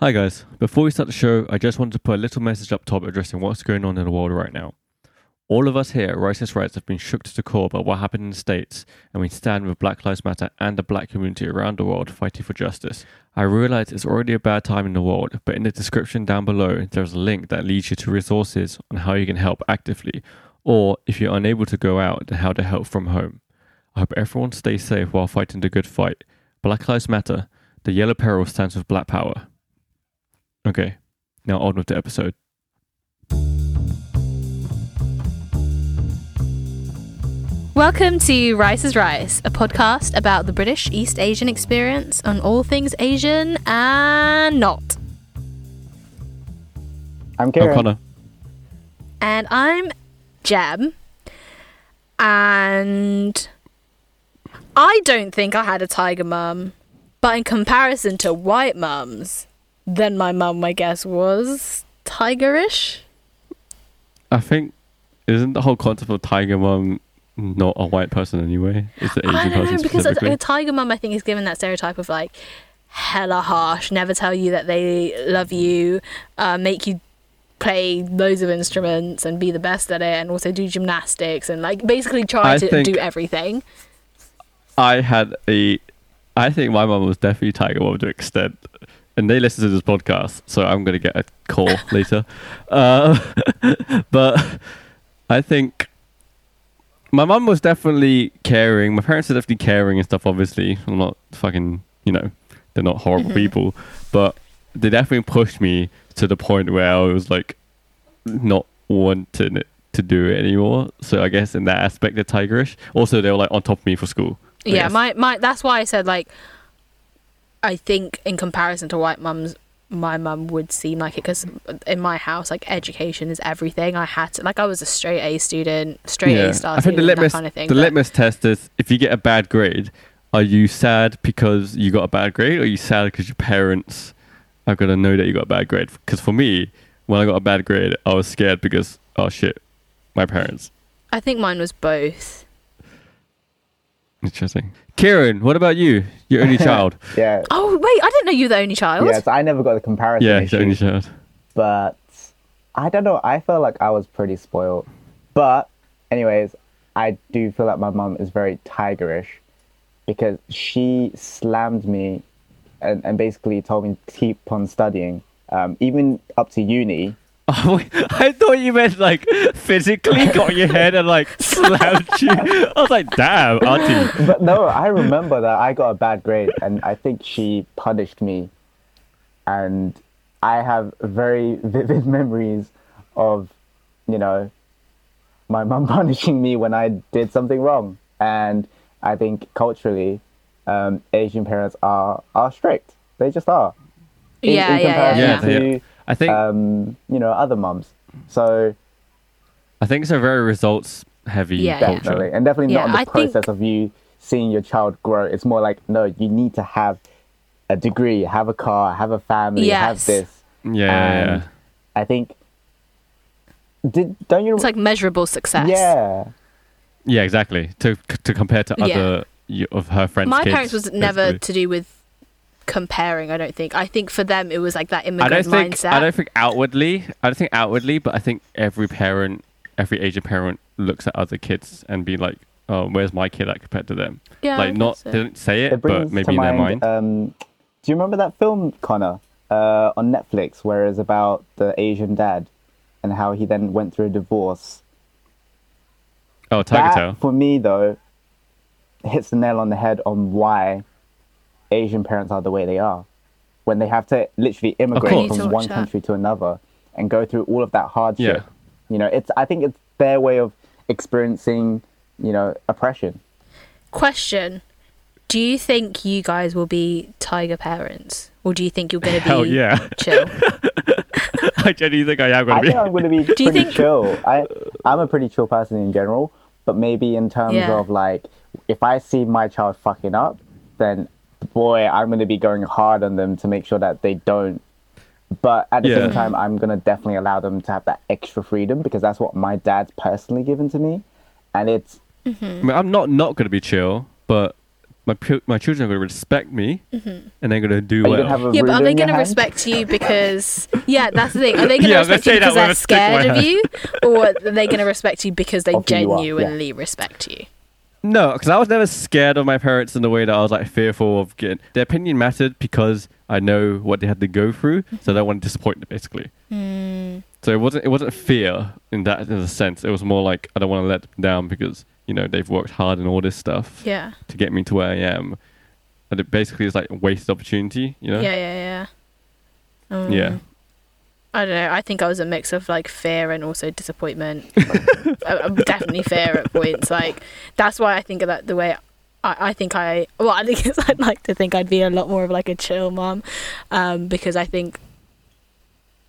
Hi guys. Before we start the show, I just wanted to put a little message up top addressing what's going on in the world right now. All of us here at Rice have been shook to the core by what happened in the States, and we stand with Black Lives Matter and the black community around the world fighting for justice. I realize it's already a bad time in the world, but in the description down below, there's a link that leads you to resources on how you can help actively, or if you're unable to go out, how to help from home. I hope everyone stays safe while fighting the good fight. Black Lives Matter. The yellow peril stands with black power. Okay, now on with the episode. Welcome to Rice is Rice, a podcast about the British East Asian experience on all things Asian and not. I'm Kieran. Oh, Connor. And I'm Jeb. And I don't think I had a tiger mum, but in comparison to white mums, then my mum, I guess, was tigerish. I think isn't the whole concept of tiger mom not a white person anyway? It's the Asian I don't know because a, a tiger mum, I think, is given that stereotype of like hella harsh, never tell you that they love you, uh, make you play loads of instruments and be the best at it, and also do gymnastics and like basically try I to do everything. I had a. I think my mom was definitely tiger mom to extent, and they listen to this podcast, so I'm gonna get a call later. Uh, but I think my mum was definitely caring. My parents are definitely caring and stuff. Obviously, I'm not fucking. You know, they're not horrible people, but they definitely pushed me to the point where I was like not wanting it to do it anymore. So I guess in that aspect, they're tigerish. Also, they were like on top of me for school. I yeah, guess. my my that's why I said like I think in comparison to white mums my mum would seem like it because in my house like education is everything i had to like i was a straight a student straight a star I think the student, litmus, kind of thing the but- litmus test is if you get a bad grade, are you sad because you got a bad grade, or are you sad because your parents are gonna know that you got a bad grade? Because for me, when I got a bad grade, I was scared because oh shit, my parents. i think mine was both Interesting. Kieran, what about you? Your only child. Yeah. oh wait i didn't know you were the only child Yes, I never got the comparison yeah, he's issue, the only child. but I don't know. I felt like I was pretty spoiled. But, anyways, I do feel like my mum is very tigerish because she slammed me and, and basically told me to keep on studying, um, even up to uni. Oh, I thought you meant like physically got your head and like slammed you. I was like, damn, auntie. But no, I remember that I got a bad grade, and I think she punished me. And I have very vivid memories of, you know, my mum punishing me when I did something wrong. And I think culturally, um, Asian parents are are strict. They just are. In- yeah in yeah yeah, comparison yeah. Yeah, to, I think um, you know, other mums. So I think it's a very results heavy Yeah, culture. definitely, and definitely Yeah, not in the I think- process of you seeing your child grow. It's more like no, you need to have a degree, have a car, have a family, have this. Yeah, yeah, yeah. And I think. Did don't you? it's like measurable success yeah, Yeah, exactly. To to compare to Yeah. other y of her friends. my kids, parents was never basically. to do with comparing i don't think i think for them it was like that I immigrant don't think. mindset I don't think outwardly. I don't think outwardly, but I think every parent, every Asian parent, looks at other kids and be like, "Oh, where's my kid at compared to them?" yeah like, not so. they don't say it, it but maybe to in their mind. mind. Um, do you remember that film, Connor, uh, on Netflix, where it's about the Asian dad and how he then went through a divorce? oh, Tiger that, Tail. for me though, hits the nail on the head on why Asian parents are the way they are. When they have to literally immigrate course. Need to from one that. country to another and go through all of that hardship. Yeah. You know, it's I think it's their way of experiencing, you know, oppression. Question: Do you think you guys will be tiger parents, or do you think you're going to be Hell yeah! chill? I genuinely think I am going to think be. Think I'm going to be you pretty think- chill. I I'm a pretty chill person in general, but maybe in terms Yeah. of like if I see my child fucking up, then boy, I'm going to be going hard on them to make sure that they don't. But at the Yeah. same time, I'm going to definitely allow them to have that extra freedom because that's what my dad's personally given to me, and it's I mean, I'm not not going to be chill, but my pu- my children are going to respect me, mm-hmm. and they're going to do Are you well. gonna have Yeah, but are they going to respect you because yeah, that's the thing. Are they going to Yeah, I was gonna respect you because they're a stick in my scared of you, or are they going to respect you because they Of who you are, yeah. genuinely respect you? No, because I was never scared of my parents in the way that I was like fearful of getting. Their opinion mattered because I know what they had to go through, so I don't want to disappoint them, basically. Hmm. So it wasn't it wasn't fear in that in a sense. It was more like I don't want to let them down because you know they've worked hard and all this stuff Yeah, to get me to where I am. And it basically is like a wasted opportunity, you know? yeah, yeah, yeah. Um, Yeah. I don't know. I think I was a mix of like fear and also disappointment. I'm definitely fear at points. Like that's why I think of that the way. I, I think I well I think I'd like to think I'd be a lot more of like a chill mom, um, because I think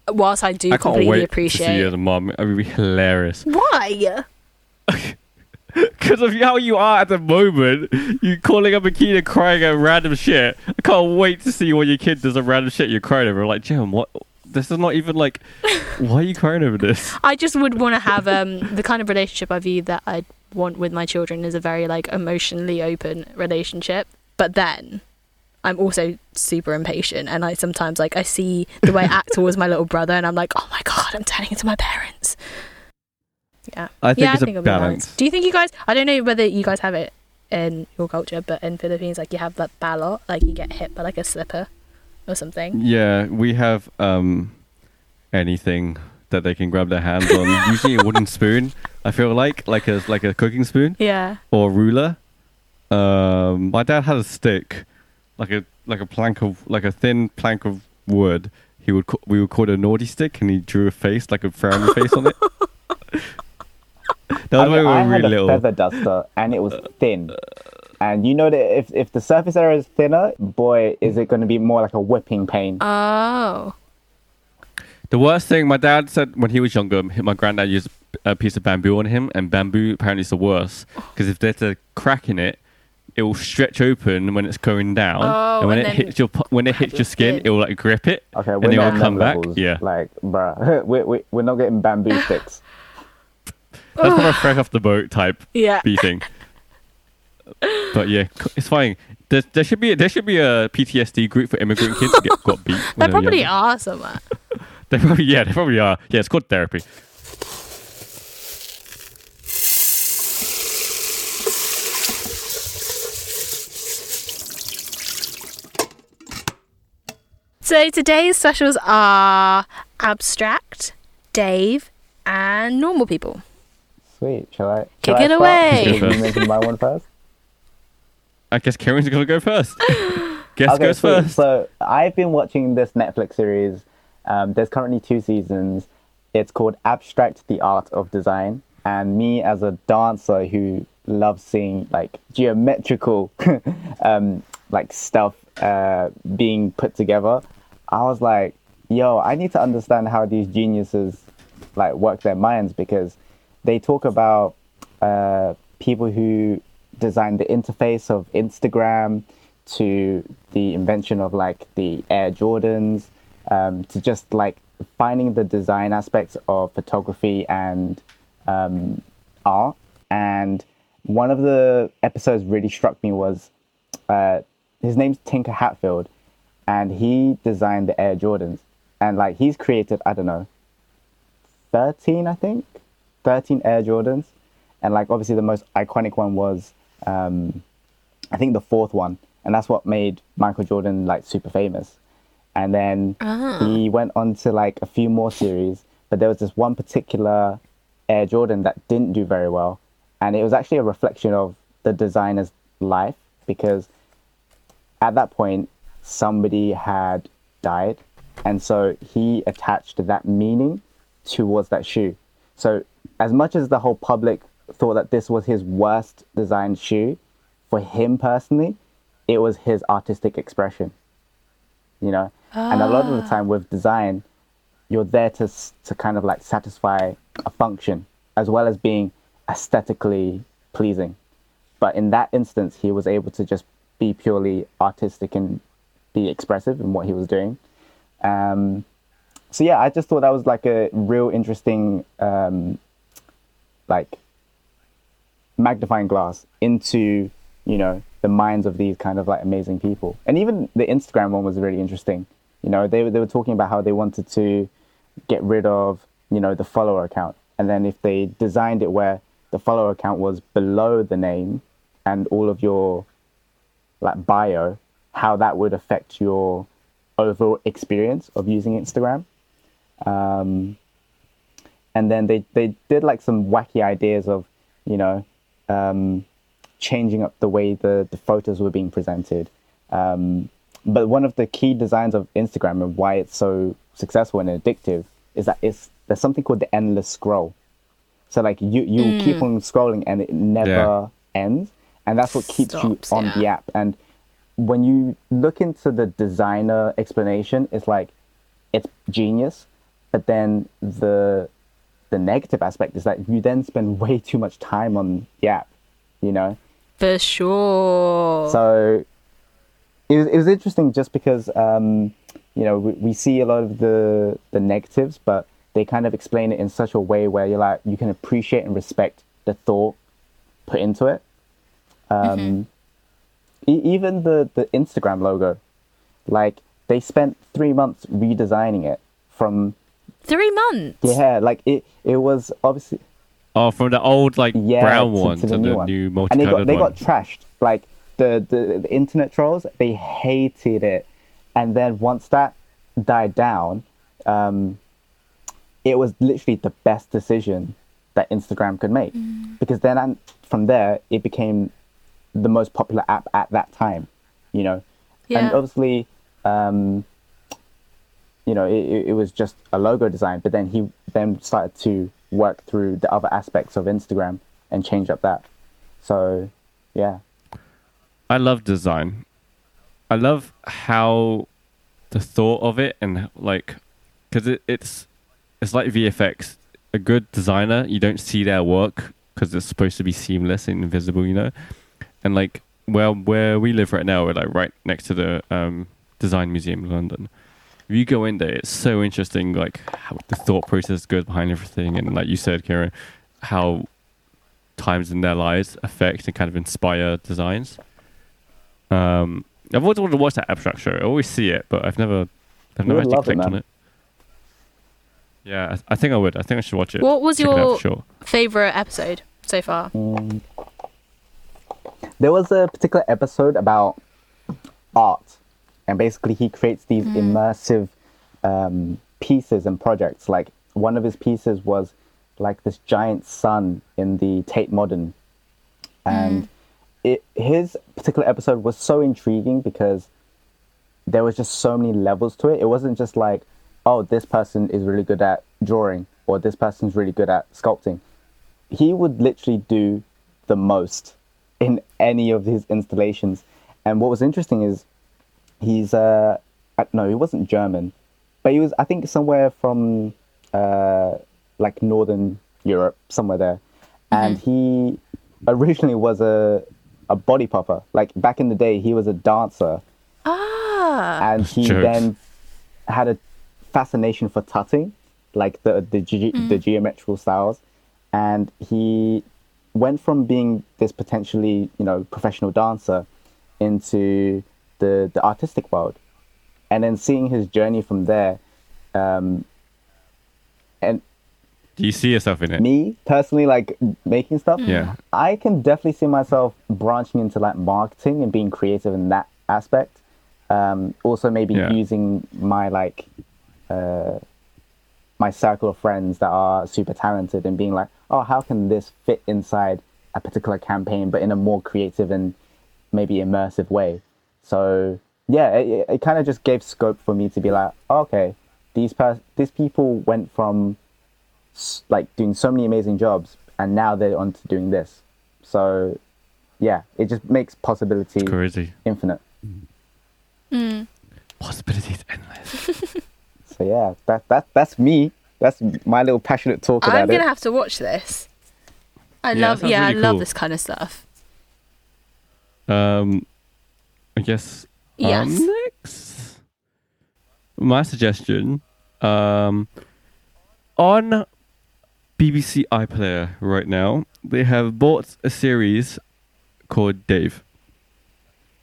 whilst I do I can't completely wait to see appreciate you as a mom. It would be hilarious. why Because of how you are at the moment, you calling up a kid and crying at random shit. I can't wait to see when your kid does a random shit you're crying over. Like, Jim, what? This is not even like. why are you crying over this? I just would want to have um the kind of relationship I view that I want with my children is a very like emotionally open relationship. But then I'm also super impatient and I sometimes like I see the way I act towards my little brother and I'm like, oh my god, I'm turning into my parents. Yeah. I think yeah, it's I think a it'll be nice. balance. Do you think you guys I don't know whether you guys have it in your culture, but in Philippines like you have that ballot, like you get hit by like a slipper or something. Yeah, we have um anything that they can grab their hands on. Usually a wooden spoon. I feel like like a like a cooking spoon Yeah. or a ruler. Um, my dad had a stick, like a like a plank of like a thin plank of wood. He would ca- we would call it a naughty stick, and he drew a face like a frowny face on it. that was I, when we mean, I were had really a little. feather duster and it was thin. And you know that if, if the surface area is thinner, boy, is it going to be more like a whipping pain. Oh. The worst thing my dad said when he was younger, my granddad used a piece of bamboo on him, and bamboo apparently is the worst oh. because if there's a crack in it, it will stretch open when it's going down, Oh, and when and it hits your when it hits your your skin, skin. it will like grip it, Okay, and we're it not will come them back. levels. Yeah, Like, bruh, we, we, we're not getting bamboo sticks. that's more a fresh off the boat type Yeah. beating. but yeah, it's fine. There, there should be there should be a PTSD group for immigrant kids who get got beat. when There they probably younger. are somewhere. They probably yeah, they probably are. Yeah, it's called therapy. So today's specials are abstract, Dave, and normal people. Sweet. Shall I? Kick shall I it start? away. Should we mention my one first? I guess Kieran's gonna go first. Guest goes sweet. first. So I've been watching this Netflix series. Um, there's currently two seasons. It's called Abstract: The Art of Design. And me, as a dancer who loves seeing like geometrical, um, like stuff uh, being put together, I was like, "Yo, I need to understand how these geniuses like work their minds because they talk about uh, people who designed the interface of Instagram to the invention of like the Air Jordans um, to just like finding the design aspects of photography and um, art. And one of the episodes really struck me was uh, his name's Tinker Hatfield, and he designed the Air Jordans. And like he's created, I don't know, 13, I think, 13 Air Jordans. And like obviously the most iconic one was, um, I think the fourth one. And that's what made Michael Jordan like super famous. And then he went on to like a few more series, but there was this one particular Air Jordan that didn't do very well. And it was actually a reflection of the designer's life because at that point, somebody had died. And so he attached that meaning towards that shoe. So, as much as the whole public thought that this was his worst designed shoe, for him personally, it was his artistic expression. You know? And a lot of the time with design, you're there to, to kind of like satisfy a function as well as being aesthetically pleasing. But in that instance, he was able to just be purely artistic and be expressive in what he was doing. Um, so yeah, I just thought that was like a real interesting, um, like magnifying glass into you know, the minds of these kind of like amazing people. And even the Instagram one was really interesting. You know, they they were talking about how they wanted to get rid of, you know, the follower account. And then if they designed it where the follower account was below the name and all of your like bio, how that would affect your overall experience of using Instagram. Um, and then they, they did like some wacky ideas of, you know, um, changing up the way the, the photos were being presented. Um, but one of the key designs of Instagram and why it's so successful and addictive is that it's there's something called the endless scroll. So like you you keep on scrolling and it never Yeah. ends, and that's what keeps Stops, you on the app. And when you look into the designer explanation, it's like it's genius, but then the the negative aspect is that you then spend way too much time on the app, you know. For sure. So it was, it was interesting just because um, you know we, we see a lot of the the negatives, but they kind of explain it in such a way where you're like you can appreciate and respect the thought put into it. Um, e- even the the Instagram logo, like they spent three months redesigning it from Three months. yeah, like it it was obviously Oh, from the old like yeah brown to- one to to, the the new one. new and they got they one. got trashed. Like the, the the internet trolls, they hated it, and then once that died down, um, it was literally the best decision that Instagram could make because then and from there it became the most popular app at that time, you know, and obviously. Um, you know, it, it- was just a logo design, but then he then started to work through the other aspects of Instagram and change up that. So, yeah. I love design. I love how the thought of it and like because it, it's it's like VFX. A good designer, you don't see their work because it's supposed to be seamless and invisible, you know. And like well, where we live right now, we're like right next to the um, Design Museum in London. If you go in there, it's so interesting, like how the thought process goes behind everything, and like you said, Kieran, how times in their lives affect and kind of inspire designs. Um, I've always wanted to watch that abstract show. I always see it, but I've never, I've You never actually love it, clicked on it. Yeah, I, I think I would. I think I should watch it. What was Check your sure? favorite episode so far? Mm. There was a particular episode about art, and basically he creates these immersive um, pieces and projects. Like one of his pieces was like this giant sun in the Tate Modern, and it his particular episode was so intriguing because there was just so many levels to it. It wasn't just like, oh, this person is really good at drawing or this person's really good at sculpting. He would literally do the most in any of his installations. And what was interesting is he's uh uh, no, he wasn't German, but he was I think somewhere from uh like northern Europe, somewhere there. And he originally was a a body popper. Like back in the day, he was a dancer Ah. and he Jokes. then had a fascination for tutting, like the the, ge- the geometrical styles, and he went from being this potentially you know professional dancer into the the artistic world, and then seeing his journey from there, um, and Do you see yourself in it? me personally like making stuff. Yeah. I can definitely see myself branching into like marketing and being creative in that aspect. Um, also, maybe Yeah. using my like uh, my circle of friends that are super talented and being like, oh, how can this fit inside a particular campaign, but in a more creative and maybe immersive way. So yeah, it, it kind of just gave scope for me to be like, oh, okay, these pers- these people went from like doing so many amazing jobs and now they're on to doing this so yeah it just makes possibility Crazy. infinite Possibilities endless. so yeah that, that that's me that's my little passionate talk I'm gonna it have to watch this. I Yeah, love that sounds yeah, I really love this kind of stuff. Um, I guess. Yes. Um, next, my suggestion. Um, on BBC iPlayer right now, they have bought a series called Dave.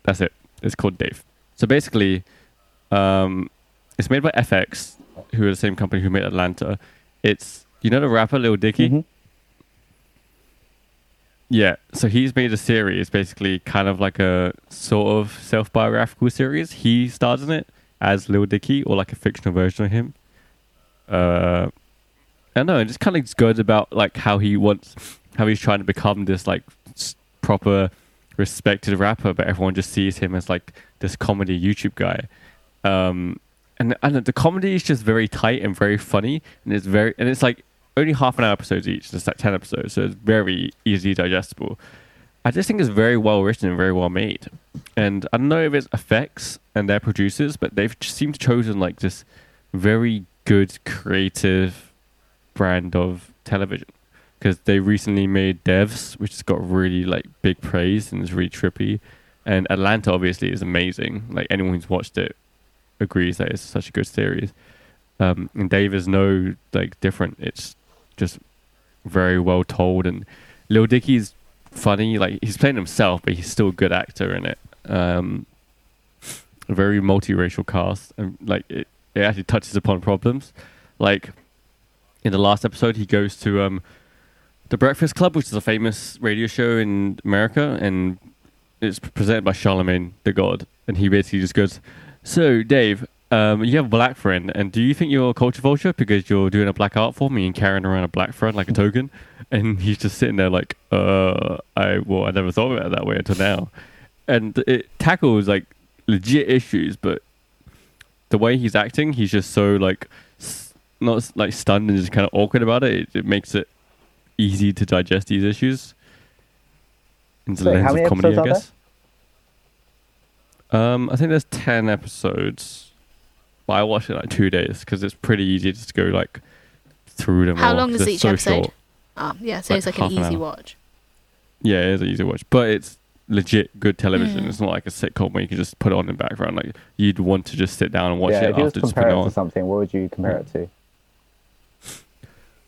That's it. It's called Dave. So basically, um, it's made by FX, who are the same company who made Atlanta. It's you know the rapper Lil Dicky. Mhm. Yeah, so he's made a series, basically kind of like a sort of self-biographical series. He stars in it as Lil Dicky, or like a fictional version of him. Uh, I don't know, it just kind of just goes about like how he wants, how he's trying to become this like proper, respected rapper, but everyone just sees him as like this comedy YouTube guy. Um, and and the comedy is just very tight and very funny, and it's very and it's like only half an hour episodes each. It's like ten episodes, so it's very easy digestible. I just think it's very well written and very well made. And I don't know if it's FX and their producers, but they've seemed to chosen like this very good creative brand of television because they recently made Devs, which has got really like big praise and is really trippy. And Atlanta obviously is amazing. Like anyone who's watched it agrees that it's such a good series. Um, and Dave is no like different. It's just very well told, and Lil Dicky's funny. Like he's playing himself, but he's still a good actor in it. Um, a very multiracial cast, and like it, it actually touches upon problems. Like in the last episode, he goes to um, the Breakfast Club, which is a famous radio show in America, and it's presented by Charlemagne the God, and he basically just goes, "So, Dave, um, you have a black friend, and do you think you're a culture vulture because you're doing a black art form for me and carrying around a black friend like a token?" And he's just sitting there like, "Uh, I well, I never thought about it that way until now," and it tackles like legit issues, but the way he's acting, he's just so like s- not like stunned and just kind of awkward about it. It, it makes it easy to digest these issues into the lens of comedy, I guess. Um, I think there's ten episodes, but I watched it in, like two days because it's pretty easy just to just go like through them. How all, long 'cause is each so episode? short. Oh, yeah, so Like it's like an half an easy watch. Yeah, it is an easy watch, but it's legit good television. Mm. It's not like a sitcom where you can just put it on in the background. Like you'd want to just sit down and watch yeah, it if after to just putting it it on. to something, what would you compare it to?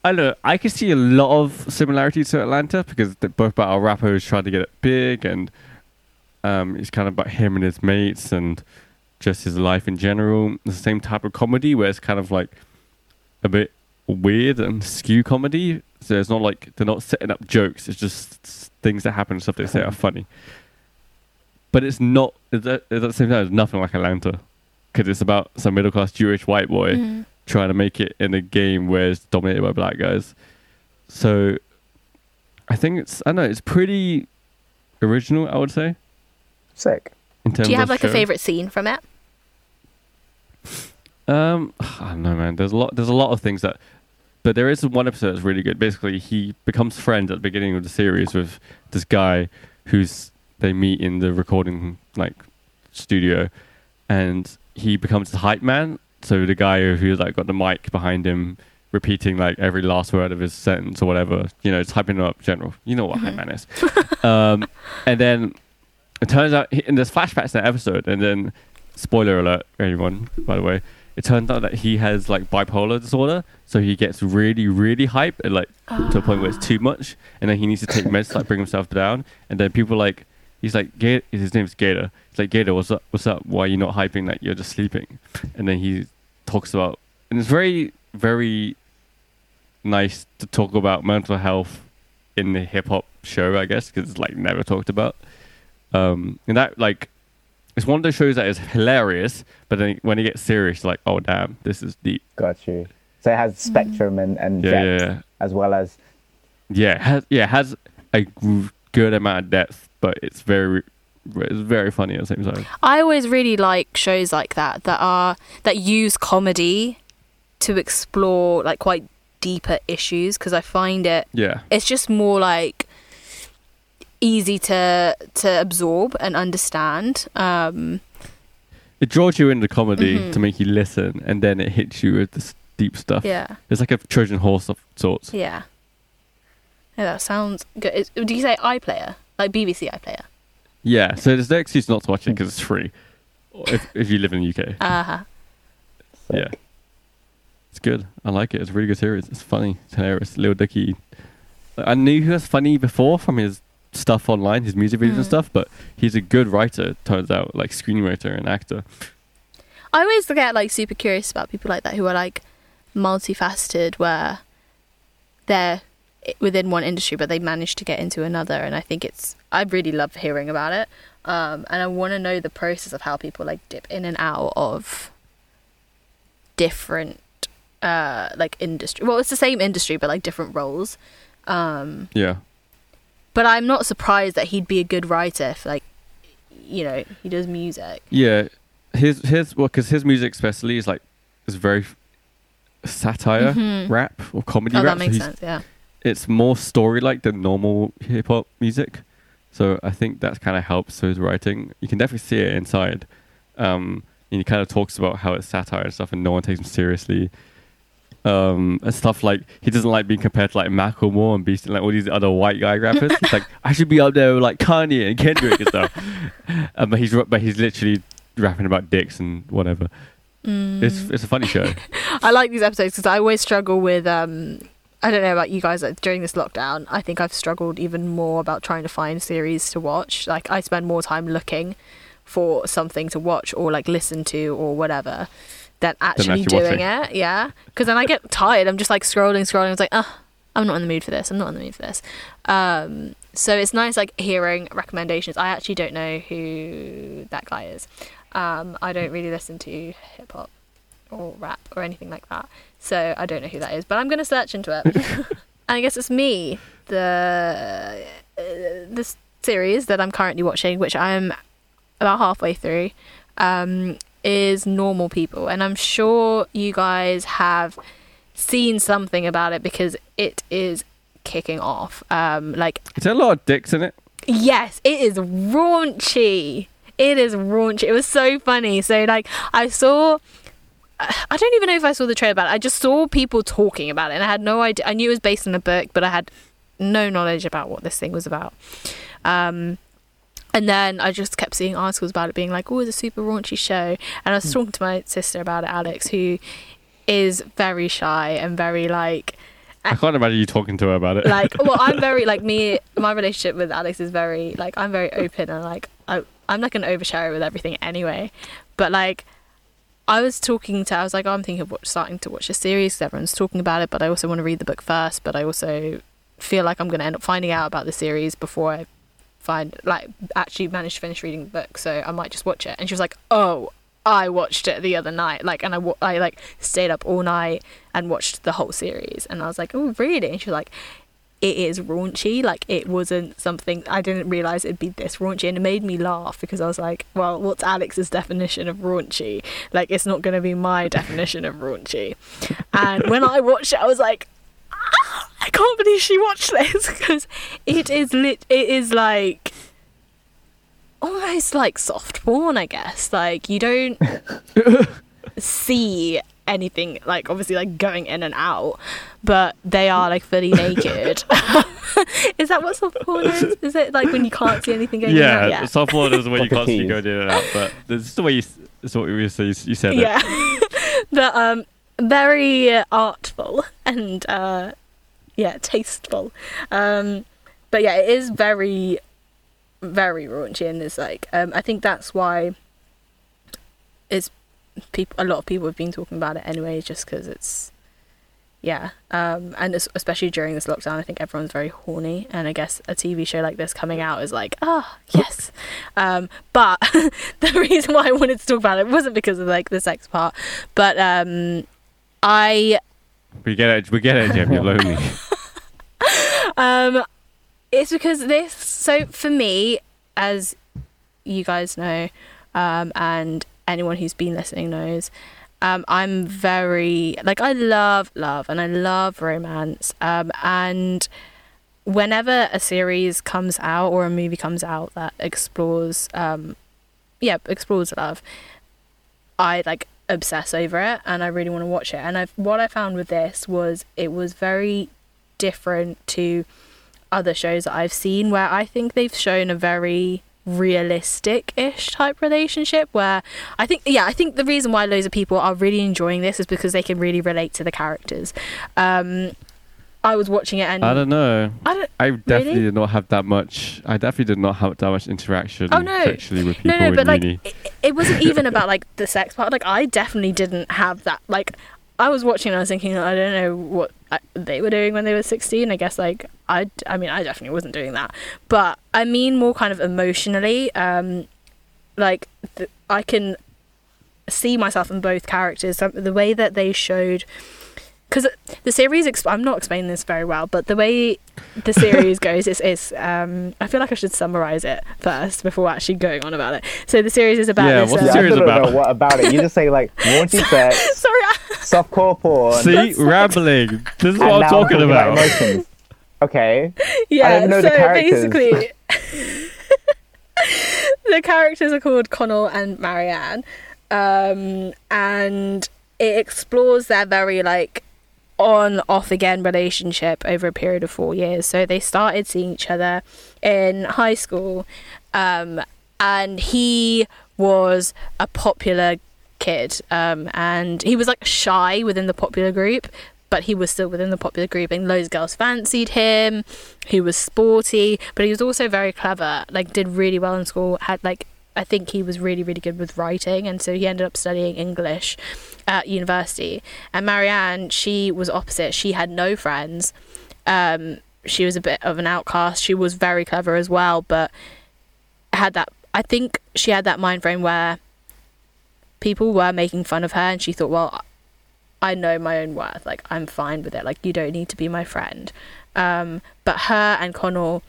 I don't know. I can see a lot of similarities to Atlanta because they're both about a rapper who's trying to get it big, and um, it's kind of about him and his mates and just his life in general. The same type of comedy where it's kind of like a bit weird and skew comedy. So it's not like they're not setting up jokes. It's just things that happen and stuff they say are funny. But it's not. At the, at the same time, it's nothing like Atlanta because it's about some middle class Jewish white boy Mm. trying to make it in a game where it's dominated by black guys. So I think it's I don't know it's pretty original. I would say Sick. Do you have like a favorite scene from it? Um, I don't know, man. There's a lot. There's a lot of things that, but there is one episode that's really good. Basically, he becomes friends at the beginning of the series with this guy who's they meet in the recording like studio, and he becomes the hype man. So the guy who's like got the mic behind him, repeating like every last word of his sentence or whatever. You know, it's hyping up general. You know what hype man is. um, and then it turns out, and there's flashbacks in that episode, and then spoiler alert, everyone, by the way. It turns out that he has like bipolar disorder, so he gets really, really hype, and like to a point where it's too much, and then he needs to take meds to like bring himself down. And then people like, he's like, GaTa, his name's GaTa. He's like, GaTa, what's up? What's up? Why are you not hyping? Like you're just sleeping. And then he talks about, and it's very, very nice to talk about mental health in the hip hop show, I guess, because it's like never talked about. Um, and that like it's one of those shows that is hilarious, but then when it gets serious, like, oh damn, this is deep. Got you. So it has spectrum and, and Yeah, depth yeah, yeah. as well as Yeah, has yeah, has a g- good amount of depth, but it's very it's very funny at the same time. I always really like shows like that that are that use comedy to explore like quite deeper issues because I find it Yeah. it's just more like easy to to absorb and understand. Um, It draws you into comedy Mhm. to make you listen, and then it hits you with this deep stuff. yeah, It's like a Trojan horse of sorts. yeah. Yeah, that sounds good. Is, do you say iPlayer like BBC iPlayer? Yeah, so there's no excuse not to watch it because it's free. If if you live in the UK, Uh huh. yeah, it's good. I like it. It's a really good series. It's funny. It's hilarious. Lil Dicky. I knew he was funny before from his stuff online, his music videos and Mm. stuff, but he's a good writer. Turns out, like screenwriter and actor. I always get like super curious about people like that who are like multifaceted, where they're within one industry but they manage to get into another. And I think it's I really love hearing about it, um, and I want to know the process of how people like dip in and out of different uh like industry. Well, it's the same industry but like different roles. Um, Yeah, but I'm not surprised that he'd be a good writer if like you know he does music. yeah. His his well, because his music especially is like is very satire Mhm. rap or comedy Oh, rap. that makes he's- sense. Yeah. it's more story like than normal hip hop music. So I think that kind of helps his writing. You can definitely see it inside. Um, and he kind of talks about how it's satire and stuff, and no one takes him seriously. Um, and stuff like he doesn't like being compared to like Macklemore and Beast and like all these other white guy rappers. He's like, I should be up there with like Kanye and Kendrick and stuff. um, but he's but he's literally rapping about dicks and whatever. Mm. It's it's a funny show. I like these episodes because I always struggle with. Um, I don't know about you guys. Like, during this lockdown, I think I've struggled even more about trying to find series to watch. Like I spend more time looking for something to watch or like listen to or whatever than actually, actually doing watching. it. Yeah, because then I get tired. I'm just like scrolling, scrolling. It's like, ah, I'm not in the mood for this. I'm not in the mood for this. Um, so it's nice like hearing recommendations. I actually don't know who that guy is. Um, I don't really listen to hip hop or rap or anything like that. So I don't know who that is, but I'm going to search into it. and I guess it's me, the uh, this series that I'm currently watching, which I'm about halfway through, um, is Normal People, and I'm sure you guys have seen something about it because it is kicking off. Um, like It's a lot of dicks in it. Yes, it is raunchy. It is raunchy. It was so funny. So like I saw I don't even know if I saw the trailer about it. I just saw people talking about it and I had no idea. I knew it was based on a book, but I had no knowledge about what this thing was about. Um and then I just kept seeing articles about it being like, oh, it's a super raunchy show. And I was hmm. talking to my sister about it, Alex, who is very shy and very like I can't imagine you talking to her about it. like well i'm very like me my relationship with alex is very like i'm very open and like I, i'm not gonna overshare with everything anyway but like i was talking to i was like oh, i'm thinking of watch, starting to watch a series everyone's talking about it but i also want to read the book first but i also feel like i'm gonna end up finding out about the series before i find like actually managed to finish reading the book so i might just watch it and she was like oh I watched it the other night, like, and I, I like stayed up all night and watched the whole series, and I was like, oh, really? And she was like, it is raunchy. Like it wasn't something I didn't realize it'd be this raunchy, and it made me laugh because I was like, well, what's Alex's definition of raunchy? Like it's not going to be my definition of raunchy. And when I watched it, I was like, "Ah, I can't believe she watched this because it is lit. It is like almost like soft porn, I guess. Like you don't see anything like obviously like going in and out but they are like fully naked is that what soft porn is is it like when you can't see anything going in and out yeah, softball is the way you can't see going in and out, but this is the way you. It's what you say. You said it. yeah but um very artful and uh yeah tasteful. Um but yeah it is very very raunchy and it's like um i think that's why it's people a lot of people have been talking about it anyway just because it's yeah um and especially during this lockdown i think everyone's very horny and i guess a tv show like this coming out is like ah yes. Um but the reason why i wanted to talk about it wasn't because of like the sex part but um i We get it. We get it, Jim. You're lonely. um it's because this so for me as you guys know um and anyone who's been listening knows um i'm very like i love love and i love romance um and whenever a series comes out or a movie comes out that explores um yeah explores love i like obsess over it and i really want to watch it. And i've what i found with this was it was very different to other shows that I've seen where I think they've shown a very realistic ish type relationship where I think yeah I think the reason why loads of people are really enjoying this is because they can really relate to the characters. Um I was watching it and I don't know. I don't I definitely Really? did not have that much. I definitely did not have that much interaction Oh, no. sexually with people no, no, in but like it, it wasn't even about like the sex part. Like I definitely didn't have that. Like I was watching and I was thinking, I don't know what I, they were doing when they were sixteen. I guess like I, I mean, I definitely wasn't doing that. But I mean, more kind of emotionally. Um, like th- I can see myself in both characters. The way that they showed. Because the series, exp- I'm not explaining this very well, but the way the series goes is, is um, I feel like I should summarize it first before actually going on about it. So the series is about Yeah, this. what's uh, the Yeah, I series don't about? know what about it. You just say like raunchy sex, Sorry, I- softcore porn, See, rambling. This is what I'm talking about. emotions. Okay. yeah. even know so the characters. basically, the characters are called Connell and Marianne, um, and it explores their very like on off again relationship over a period of four years. So they started seeing each other in high school, um, and he was a popular kid, um, and he was like shy within the popular group. But he was still within the popular group, and loads of girls fancied him. He was sporty, but he was also very clever. Like, did really well in school. Had like, I think he was really, really good with writing, and so he ended up studying English at university. And Marianne, she was opposite. She had no friends. Um, she was a bit of an outcast. She was very clever as well, but had that. I think she had that mind frame where people were making fun of her, and she thought, well, I know my own worth. Like I'm fine with it. Like you don't need to be my friend. Um, but her and Connell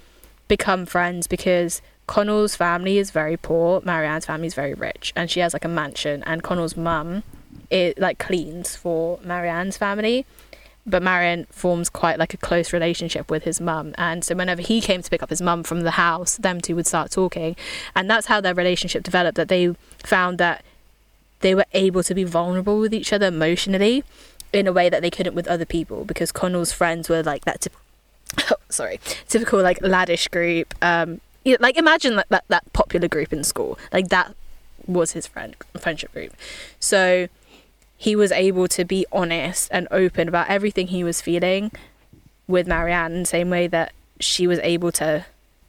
become friends because Connell's family is very poor. Marianne's family is very rich, and she has like a mansion. And Connell's mum, it like cleans for Marianne's family. But Marianne forms quite like a close relationship with his mum, and so whenever he came to pick up his mum from the house, them two would start talking, and that's how their relationship developed. That they found that they were able to be vulnerable with each other emotionally in a way that they couldn't with other people because Connell's friends were like that typical sorry typical like laddish group um like imagine like that that popular group in school like that was his friend friendship group so he was able to be honest and open about everything he was feeling with Marianne in the same way that she was able to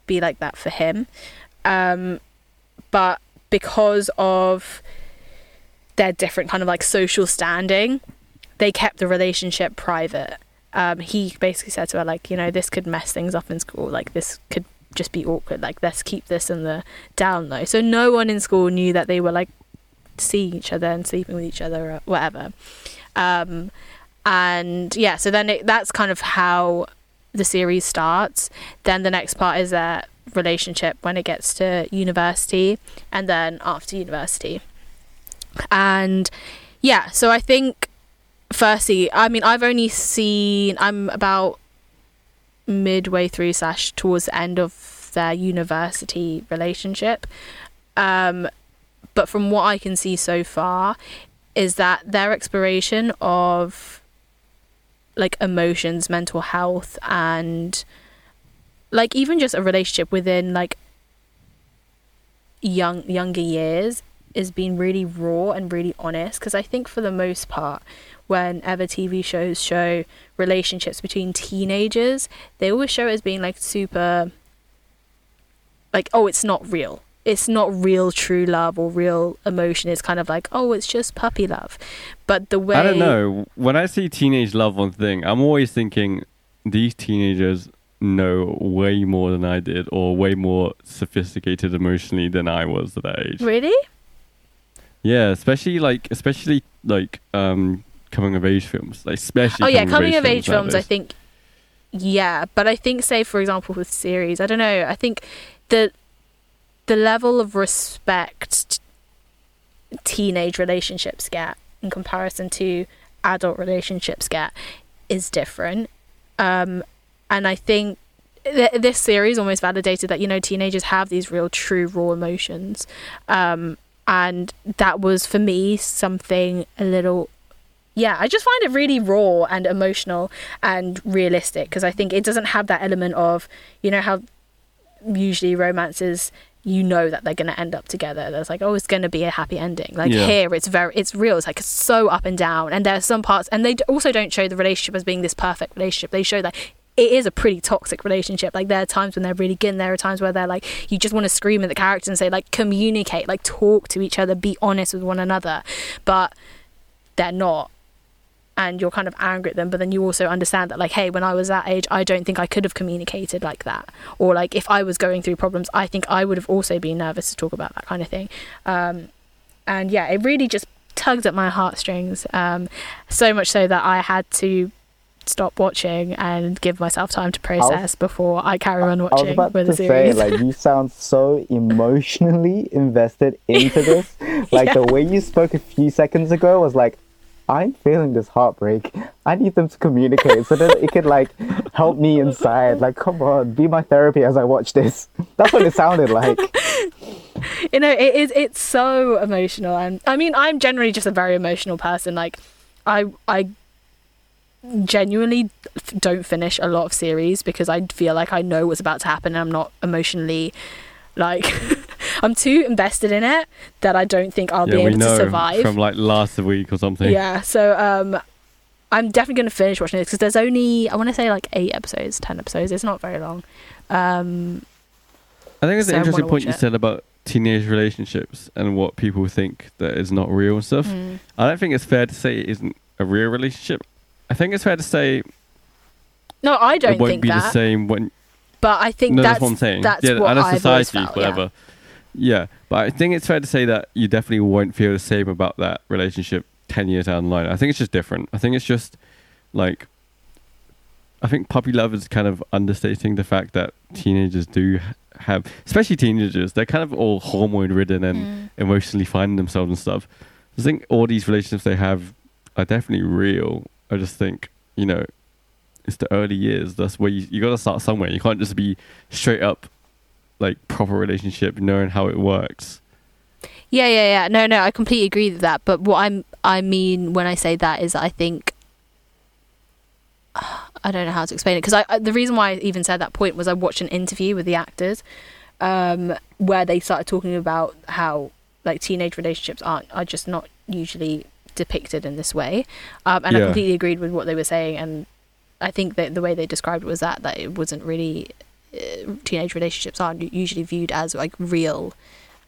be like that for him um but because of their different kind of like social standing, they kept the relationship private. Um, he basically said to her like, you know, this could mess things up in school. Like this could just be awkward. Like let's keep this in the down low. So no one in school knew that they were like seeing each other and sleeping with each other or whatever. Um, and yeah, so then it, that's kind of how the series starts. Then the next part is their relationship when it gets to university, and then after university and yeah so i think firstly i mean i've only seen i'm about midway through slash towards the end of their university relationship. Um but from what i can see so far is that their exploration of like emotions mental health and like even just a relationship within like young younger years is being really raw and really honest. Because I think for the most part whenever TV shows show relationships between teenagers they always show it as being like super like oh it's not real it's not real true love or real emotion it's kind of like oh it's just puppy love but the way I don't know. When I see teenage love on thing, I'm always thinking these teenagers know way more than I did, or way more sophisticated emotionally than I was at that age. really Yeah, especially like, especially like um coming of age films, like especially. oh yeah coming of age films i think yeah but i think say for example with series i don't know i think the the level of respect teenage relationships get in comparison to adult relationships get is different um and i think th- this series almost validated that you know teenagers have these real true raw emotions um and that was for me something a little yeah, I just find it really raw and emotional and realistic because I think it doesn't have that element of, you know, how usually romances you know that they're going to end up together. There's like, oh, it's going to be a happy ending. Like Yeah. here, it's very, it's real. It's like it's so up and down. And there are some parts, and they also don't show the relationship as being this perfect relationship. They show that it is a pretty toxic relationship. Like there are times when they're really good, and there are times where they're like, you just want to scream at the characters and say like, communicate, like talk to each other, be honest with one another. But they're not and you're kind of angry at them but then you also understand that like hey when i was that age i don't think i could have communicated like that or like if i was going through problems i think i would have also been nervous to talk about that kind of thing um, and yeah it really just tugged at my heartstrings um, so much so that i had to stop watching and give myself time to process before i carry on I was watching about with to the say, series like, you sound so emotionally invested into this. Like, Yeah. the way you spoke a few seconds ago was like, I'm feeling this heartbreak. I need them to communicate so that it could, like, help me inside. Like, come on, be my therapy as I watch this. That's what it sounded like. you know it is it's so emotional and i mean i'm generally just a very emotional person like i i genuinely don't finish a lot of series because i feel like i know what's about to happen and i'm not emotionally like i'm too invested in it that i don't think i'll yeah, be able to survive from like last week or something. yeah so um i'm definitely going to finish watching this because there's only i want to say like eight episodes ten episodes it's not very long um I think it's So an interesting point you it. said about teenage relationships and what people think that is not real and stuff. mm, I don't think it's fair to say it isn't a real relationship. I think it's fair to say no i don't it won't think be that the same when. but i think No, that's, that's, what I'm saying. that's yeah, what and society, felt, whatever. Yeah. But I think it's fair to say that you definitely won't feel the same about that relationship ten years down the line. I think it's just different. I think it's just like. I think puppy love is kind of understating the fact that teenagers do have, especially teenagers, they're kind of all hormone ridden and Mm. emotionally finding themselves and stuff. I think all these relationships they have are definitely real. I just think, you know, it's the early years. That's where you, you got to start somewhere. You can't just be straight up like proper relationship, knowing how it works. Yeah, yeah, yeah. No, no, I completely agree with that. But what I'm, I mean when I say that is, I think I don't know how to explain it because I, I the reason why I even said that point was I watched an interview with the actors, um, where they started talking about how like teenage relationships aren't are just not usually depicted in this way, um, and I completely agreed with what they were saying, and I think that the way they described it was that that it wasn't really teenage relationships aren't usually viewed as like real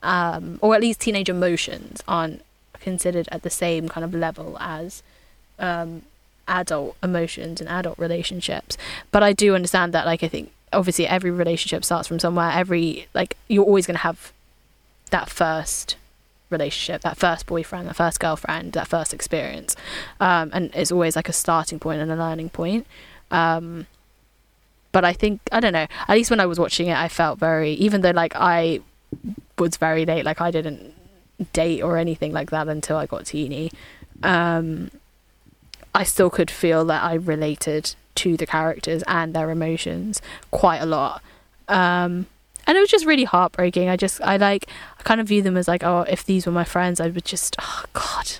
um, or at least teenage emotions aren't considered at the same kind of level as um, adult emotions and adult relationships. But I do understand that, like, I think obviously every relationship starts from somewhere. Every, like, you're always going to have that first relationship, that first boyfriend, that first girlfriend, that first experience. Um, and it's always like a starting point and a learning point. Um, but I think, I don't know, at least when I was watching it, I felt very, even though, like, I was very late. Like I didn't date or anything like that until I got to uni. Um, I still could feel that I related to the characters and their emotions quite a lot. Um, and it was just really heartbreaking. I just, I like, I kind of view them as like, oh, if these were my friends, I would just, oh God,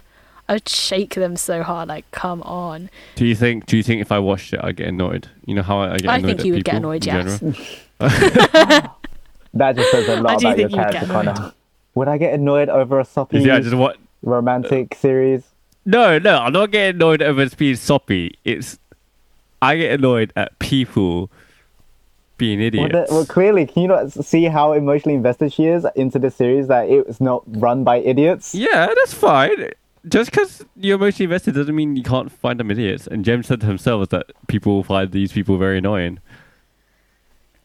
I would shake them so hard. Like, come on. Do you think? Do you think if I watched it, I'd get annoyed? You know how I, I get annoyed. I annoyed think at you would get annoyed, in yes. That just says a lot about your think you'd get character, Connor. Would I get annoyed over a soppy Yeah, just what? romantic series? No, no, I'm not getting annoyed over it being soppy. It's I get annoyed at people being Well, idiots. the, well, clearly, can you not see how emotionally invested she is into the series that it's not run by idiots? Yeah, that's fine. Just because you're emotionally invested doesn't mean you can't find them idiots. And Jem said to himself that people find these people very annoying.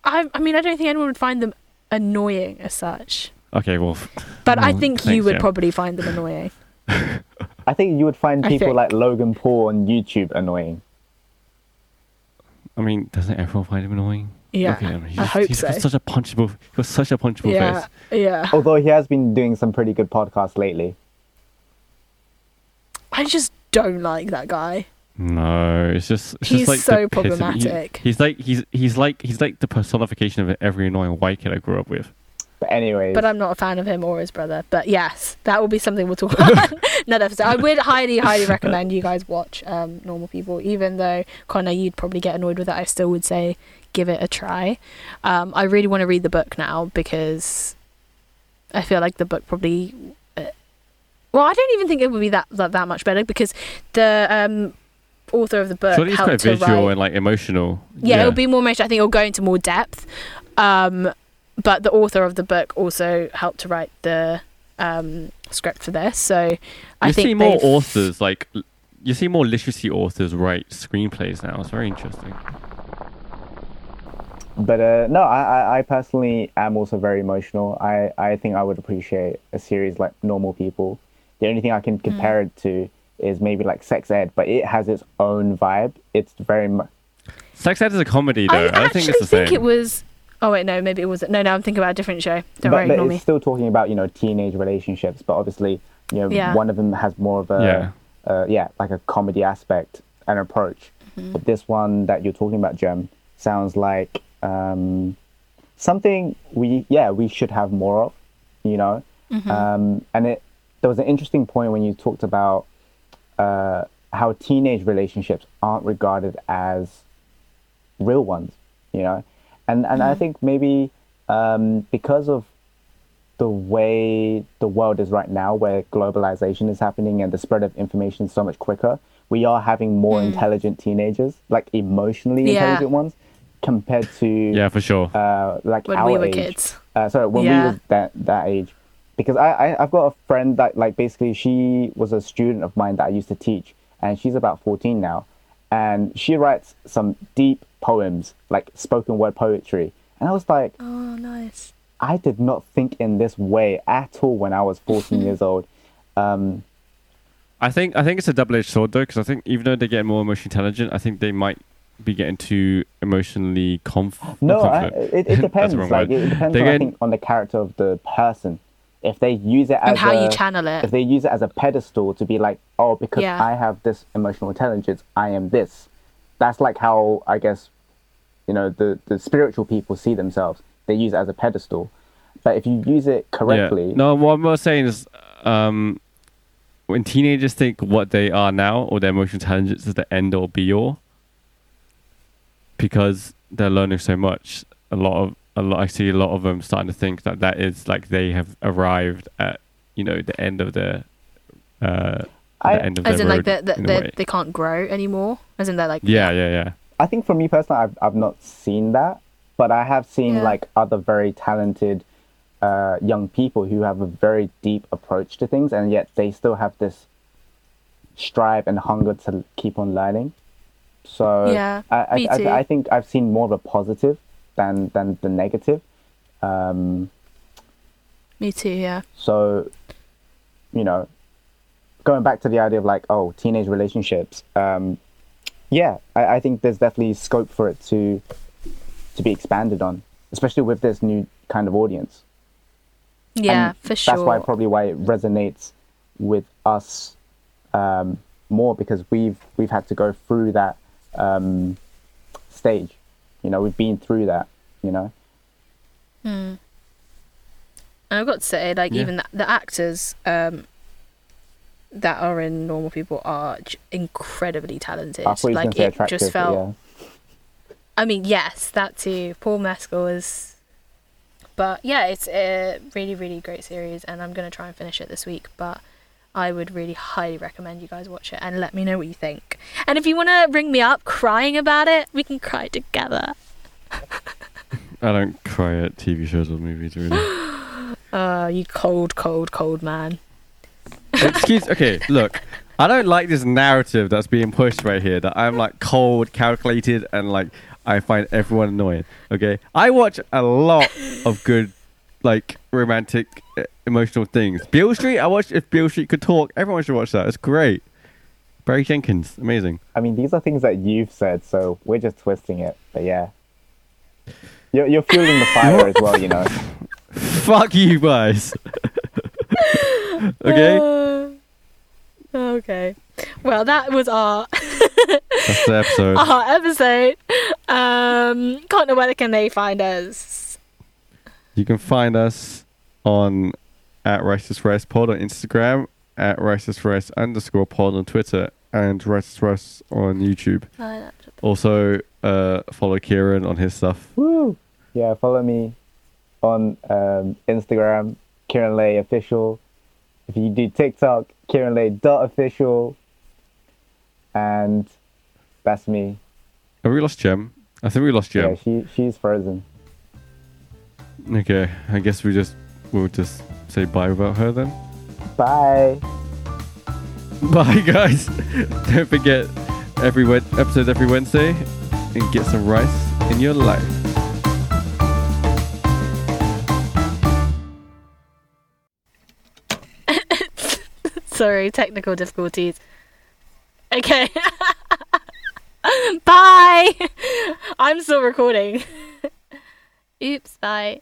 I, I mean, I don't think anyone would find them annoying as such. Okay, well, But I Mm, think you would Jem. probably find them annoying. I think you would find people like Logan Paul on YouTube annoying. I mean, doesn't everyone find him annoying? Yeah, Okay, I, mean, he's, I hope he's so. got such a punchable, he's got such a punchable yeah, face. yeah. Although he has been doing some pretty good podcasts lately. I just don't like that guy. No, it's just it's He's just like so the piss- he- problematic. he's like he's he's like he's like the personification of every annoying white kid I grew up with. But anyways, But I'm not a fan of him or his brother. But yes, that will be something we'll talk about another episode. I would highly, highly recommend you guys watch um, Normal People. Even though Connor, you'd probably get annoyed with it, I still would say give it a try. Um, I really want to read the book now because I feel like the book probably. Well, I don't even think it would be that that, that much better because the um, author of the book Surely it's helped quite to visual write. and like emotional. yeah, it'll be more emotional. I think it'll go into more depth. Um, but the author of the book also helped to write the um, script for this, so I you think see more they've- authors like you see more literacy authors write screenplays now. It's very interesting. But uh, no, I, I, I personally am also very emotional. I, I think I would appreciate a series like Normal People. The only thing I Mm. can compare it to is maybe like Sex Ed, but it has its own vibe. It's very much. Sex Ed is a comedy though. I I, don't actually think it's the same. it was. Oh wait, no, maybe it wasn't. No, no, I'm thinking about a different show. Don't But, worry, but ignore it's me. still talking about you know teenage relationships, but obviously you know Yeah. one of them has more of a Yeah. uh, yeah like a comedy aspect and approach. Mm-hmm. But this one that you're talking about, Gem, sounds like um, something we yeah we should have more of. You know, Mm-hmm. um, and it there was an interesting point when you talked about uh, how teenage relationships aren't regarded as real ones. You know, and and I think maybe um, because of the way the world is right now, where globalization is happening and the spread of information is so much quicker, we are having more intelligent teenagers, like emotionally Mm. Yeah. intelligent ones, compared to yeah, for sure. uh, like When our we were age. kids. Uh, sorry, when Yeah. we were that that age, because I, I I've got a friend that like basically she was a student of mine that I used to teach, and she's about fourteen now, and she writes some deep poems, like spoken word poetry, and I was like, Oh, nice. I did not think in this way at all when I was 14 years old. Um, I think I think it's a double edged sword though, because I think even though they get more emotionally intelligent, I think they might be getting too emotionally conf- no, I, confident. it, it depends. like it depends They on, I think, on the character of the person. If they use it as And how a, you channel it. if they use it as a pedestal to be like, oh, because Yeah. I have this emotional intelligence, I am this. That's like how I guess, you know, the the spiritual people see themselves. They use it as a pedestal. But if you use it correctly, Yeah. No, what I'm saying is, um, when teenagers think what they are now or their emotional intelligence is the end or be all, because they're learning so much, a lot of a lot. I see a lot of them starting to think that that is like they have arrived at you know the end of their. Uh, I- the end of As their in, like, road, that that in they way. they can't grow anymore. As in, they're like, Yeah, yeah, yeah. I think for me personally, I've, I've not seen that, but I have seen Yeah. like other very talented uh, young people who have a very deep approach to things, and yet they still have this strive and hunger to keep on learning. So Yeah, I, I, me too. I, I think I've seen more of a positive than than the negative. Um, me too. Yeah. so, you know, going back to the idea of like, oh, teenage relationships. Um, yeah, I, I think there's definitely scope for it to to be expanded on, especially with this new kind of audience. Yeah, And for sure. That's why probably why it resonates with us um, more because we've we've had to go through that um, stage. You know, we've been through that. You know. And I've got to say, like, Yeah. even the, the actors um, that are in Normal People are j- incredibly talented. I thought you were like, going to say it just felt. yeah. I mean, yes, that too. Paul Mescal is. But yeah, it's a really, really great series, and I'm going to try and finish it this week. But I would really highly recommend you guys watch it and let me know what you think. And if you want to ring me up crying about it, we can cry together. I don't cry at TV shows or movies really. Uh, you cold, cold, cold man. Excuse. Okay, look. I don't like this narrative that's being pushed right here. That I'm like cold, calculated, and like I find everyone annoying. Okay, I watch a lot of good, like romantic, emotional things. Beale Street. I watched If Beale Street Could Talk. Everyone should watch that. It's great. Barry Jenkins, amazing. I mean, these are things that you've said, so we're just twisting it. But yeah, you're you're fueling the fire as well. You know. Fuck you guys. okay, Uh, okay. Well, that was our that's the episode. our episode. Um, can't know where can they find us. You can find us on at Righteous Rice Pod on Instagram, at Righteous Rice underscore Pod on Twitter, and Righteous Rice on YouTube. Also, uh, follow Kieran on his stuff. Woo! Yeah, follow me on um, Instagram Kieran Lay official. If you do TikTok, Kieran Lay dot official. And that's me. Have we lost Gem? I think we lost Yeah, Gem. she she's frozen. Okay, I guess we just we'll just say bye without her then. Bye. Bye, guys. Don't forget every Wed- episode every Wednesday and get some rice in your life. Sorry, technical difficulties. Okay. bye. I'm still recording. Oops, bye.